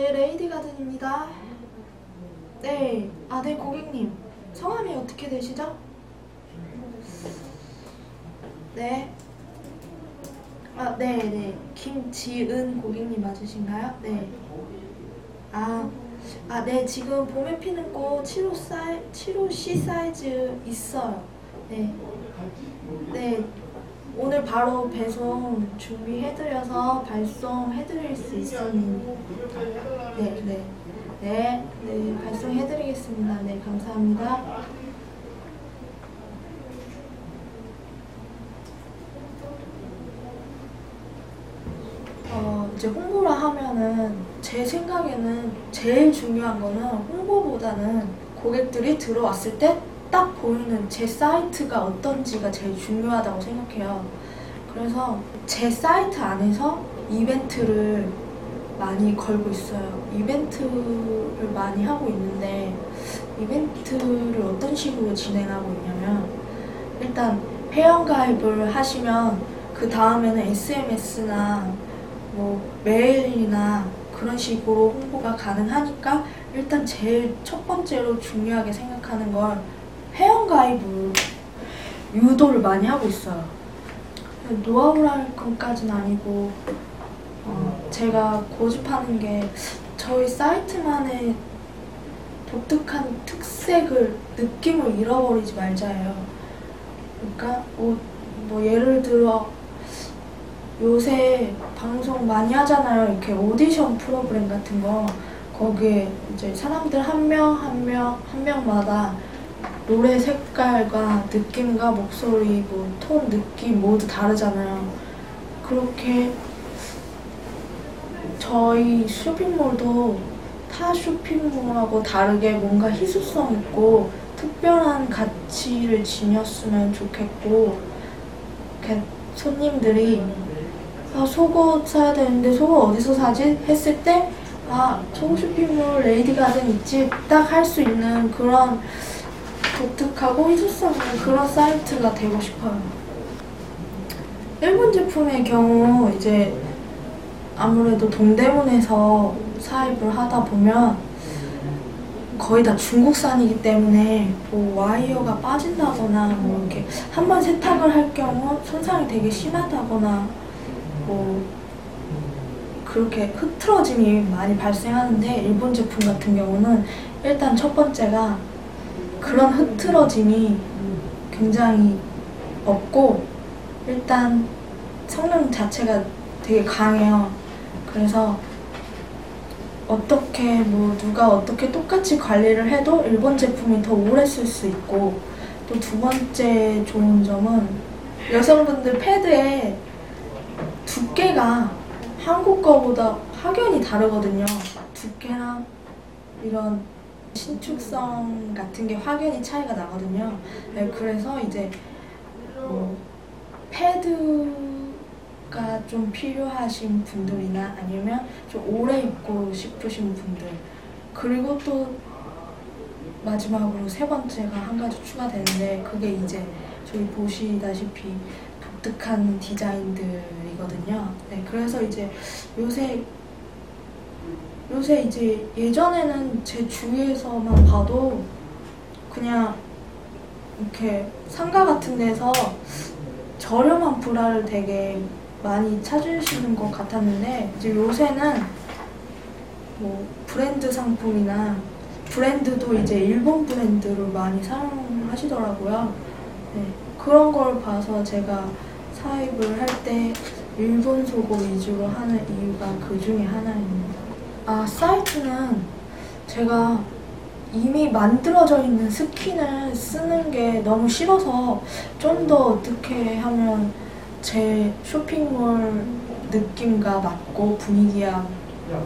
네, 레이디 가든입니다. 네, 아, 네, 고객님. 성함이 어떻게 되시죠? 네. 아, 네, 네. 김지은 고객님 맞으신가요? 네. 아, 아, 네. 지금 봄에 피는 꽃 7호 사이, 7호 C 사이즈 있어요. 네. 네. 오늘 바로 배송 준비해드려서 발송해드릴 수 있습니다. 네, 네. 네, 네. 발송해드리겠습니다. 네, 감사합니다. 어, 이제 홍보라 하면은 제 생각에는 제일 중요한 거는 홍보보다는 고객들이 들어왔을 때 딱 보이는 제 사이트가 어떤지가 제일 중요하다고 생각해요. 그래서 제 사이트 안에서 이벤트를 많이 걸고 있어요. 이벤트를 많이 하고 있는데 이벤트를 어떤 식으로 진행하고 있냐면 일단 회원 가입을 하시면 그 다음에는 SMS나 뭐 메일이나 그런 식으로 홍보가 가능하니까 일단 제일 첫 번째로 중요하게 생각하는 걸 회원가입을 유도를 많이 하고 있어를 노하우랄 것까지는 아니고 어, 제가 고집하는 게 저희 사이트만의 독특한 특색을 느낌을 잃어버리지 말자예요. 그러니까 뭐, 뭐 예를 들어 요새 방송 많이 하잖아요. 이렇게 오디션 프로그램 같은 거. 거기에 이제 사람들 한 명 한 명 한 명마다 노래 색깔과 느낌과 목소리, 뭐 톤 느낌 모두 다르잖아요. 그렇게 저희 쇼핑몰도 타 쇼핑몰하고 다르게 뭔가 희소성 있고 특별한 가치를 지녔으면 좋겠고 손님들이 아 속옷 사야 되는데 속옷 어디서 사지? 했을 때 아 속옷 쇼핑몰 레이디 가든 있지 딱 할 수 있는 그런 독특하고 희소성 있는 그런 사이트가 되고 싶어요. 일본 제품의 경우 이제 아무래도 동대문에서 사입을 하다 보면 거의 다 중국산이기 때문에 뭐 와이어가 빠진다거나 뭐 이렇게 한 번 세탁을 할 경우 손상이 되게 심하다거나 뭐 그렇게 흐트러짐이 많이 발생하는데 일본 제품 같은 경우는 일단 첫 번째가 그런 흐트러짐이 굉장히 없고 일단 성능 자체가 되게 강해요. 그래서 어떻게 뭐 누가 어떻게 똑같이 관리를 해도 일본 제품이 더 오래 쓸 수 있고 또 두 번째 좋은 점은 여성분들 패드에 두께가 한국 거보다 확연히 다르거든요. 두께랑 이런 신축성 같은 게 확연히 차이가 나거든요. 네, 그래서 이제 뭐 패드가 좀 필요하신 분들이나 아니면 좀 오래 입고 싶으신 분들 그리고 또 마지막으로 세 번째가 한 가지 추가되는데 그게 이제 저희 보시다시피 독특한 디자인들이거든요. 네, 그래서 이제 요새 요새 이제 예전에는 제 주위에서만 봐도 그냥 이렇게 상가 같은 데서 저렴한 브라를 되게 많이 찾으시는 것 같았는데 이제 요새는 뭐 브랜드 상품이나 브랜드도 이제 일본 브랜드를 많이 사용하시더라고요. 네, 그런 걸 봐서 제가 사입을 할 때 일본 속옷 위주로 하는 이유가 그 중에 하나입니다. 아, 사이트는 제가 이미 만들어져 있는 스킨을 쓰는 게 너무 싫어서 좀 더 어떻게 하면 제 쇼핑몰 느낌과 맞고 분위기와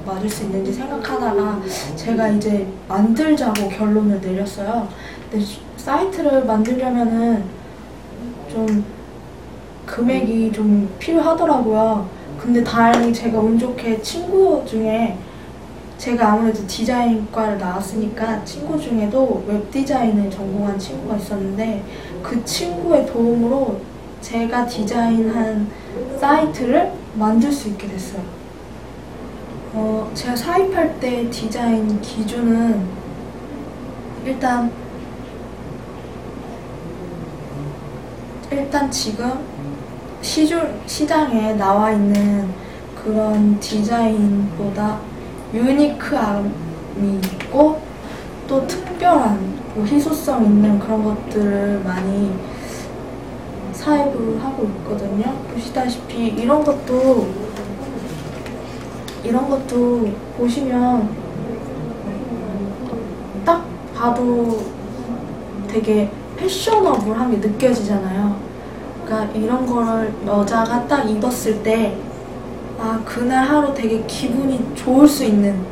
맞을 수 있는지 생각하다가 제가 이제 만들자고 결론을 내렸어요. 근데 사이트를 만들려면은 좀 금액이 좀 필요하더라고요. 근데 다행히 제가 운 좋게 친구 중에 제가 아무래도 디자인과를 나왔으니까 친구 중에도 웹 디자인을 전공한 친구가 있었는데 그 친구의 도움으로 제가 디자인한 사이트를 만들 수 있게 됐어요. 어, 제가 사입할 때 디자인 기준은 일단 일단 지금 시중, 시장에 나와 있는 그런 디자인보다 유니크함이 있고 또 특별한 뭐 희소성 있는 그런 것들을 많이 사입을 하고 있거든요. 보시다시피 이런 것도 이런 것도 보시면 딱 봐도 되게 패셔너블한 게 느껴지잖아요. 그러니까 이런 거를 여자가 딱 입었을 때, 아, 그날 하루 되게 기분이 좋을 수 있는,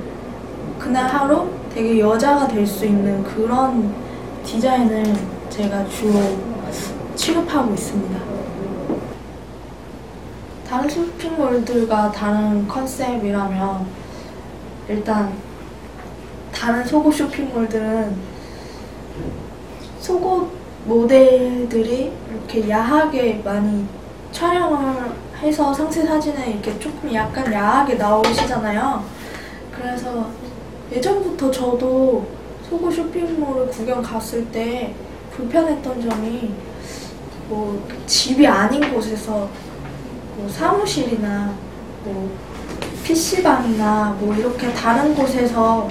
그날 하루 되게 여자가 될 수 있는 그런 디자인을 제가 주로 취급하고 있습니다. 다른 쇼핑몰들과 다른 컨셉이라면, 일단, 다른 속옷 쇼핑몰들은 속옷 모델들이 이렇게 야하게 많이 촬영을 해서 상세 사진에 이렇게 조금 약간 야하게 나오시잖아요. 그래서 예전부터 저도 속옷 쇼핑몰을 구경 갔을 때 불편했던 점이 뭐 집이 아닌 곳에서 뭐 사무실이나 뭐 PC방이나 뭐 이렇게 다른 곳에서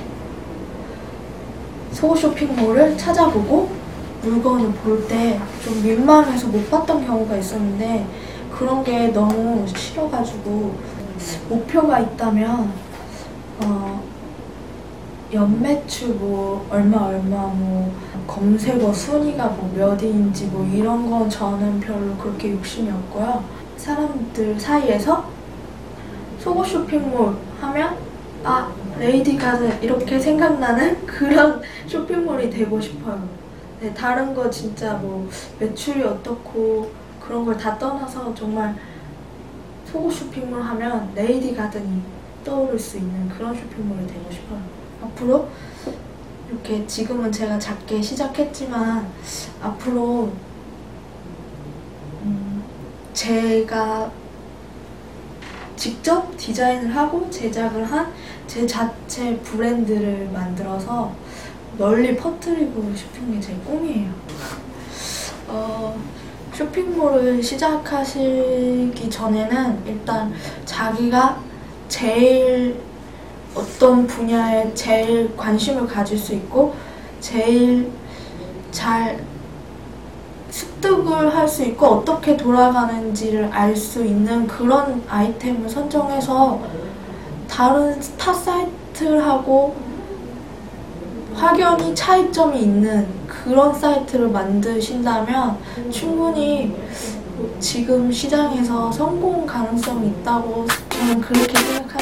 속옷 쇼핑몰을 찾아보고 물건을 볼 때 좀 민망해서 못 봤던 경우가 있었는데 그런 게 너무 싫어가지고 목표가 있다면 어 연매출 뭐 얼마 얼마 뭐 검색어 순위가 뭐 몇위인지 뭐 이런 건 저는 별로 그렇게 욕심이 없고요 사람들 사이에서 속옷 쇼핑몰 하면 아 레이디 가든 이렇게 생각나는 그런 쇼핑몰이 되고 싶어요. 네, 다른 거 진짜 뭐 매출이 어떻고 그런 걸 다 떠나서 정말 속옷 쇼핑몰 하면 레이디 가든이 떠오를 수 있는 그런 쇼핑몰이 되고 싶어요. 앞으로 이렇게 지금은 제가 작게 시작했지만 앞으로 음, 제가 직접 디자인을 하고 제작을 한 제 자체 브랜드를 만들어서 널리 퍼뜨리고 싶은 게 제 꿈이에요. 어, 쇼핑몰을 시작하시기 전에는 일단 자기가 제일 어떤 분야에 제일 관심을 가질 수 있고 제일 잘 습득을 할 수 있고 어떻게 돌아가는지를 알 수 있는 그런 아이템을 선정해서 다른 타 사이트하고 확연히 차이점이 있는 그런 사이트를 만드신다면 충분히 지금 시장에서 성공 가능성이 있다고 저는 그렇게 생각하기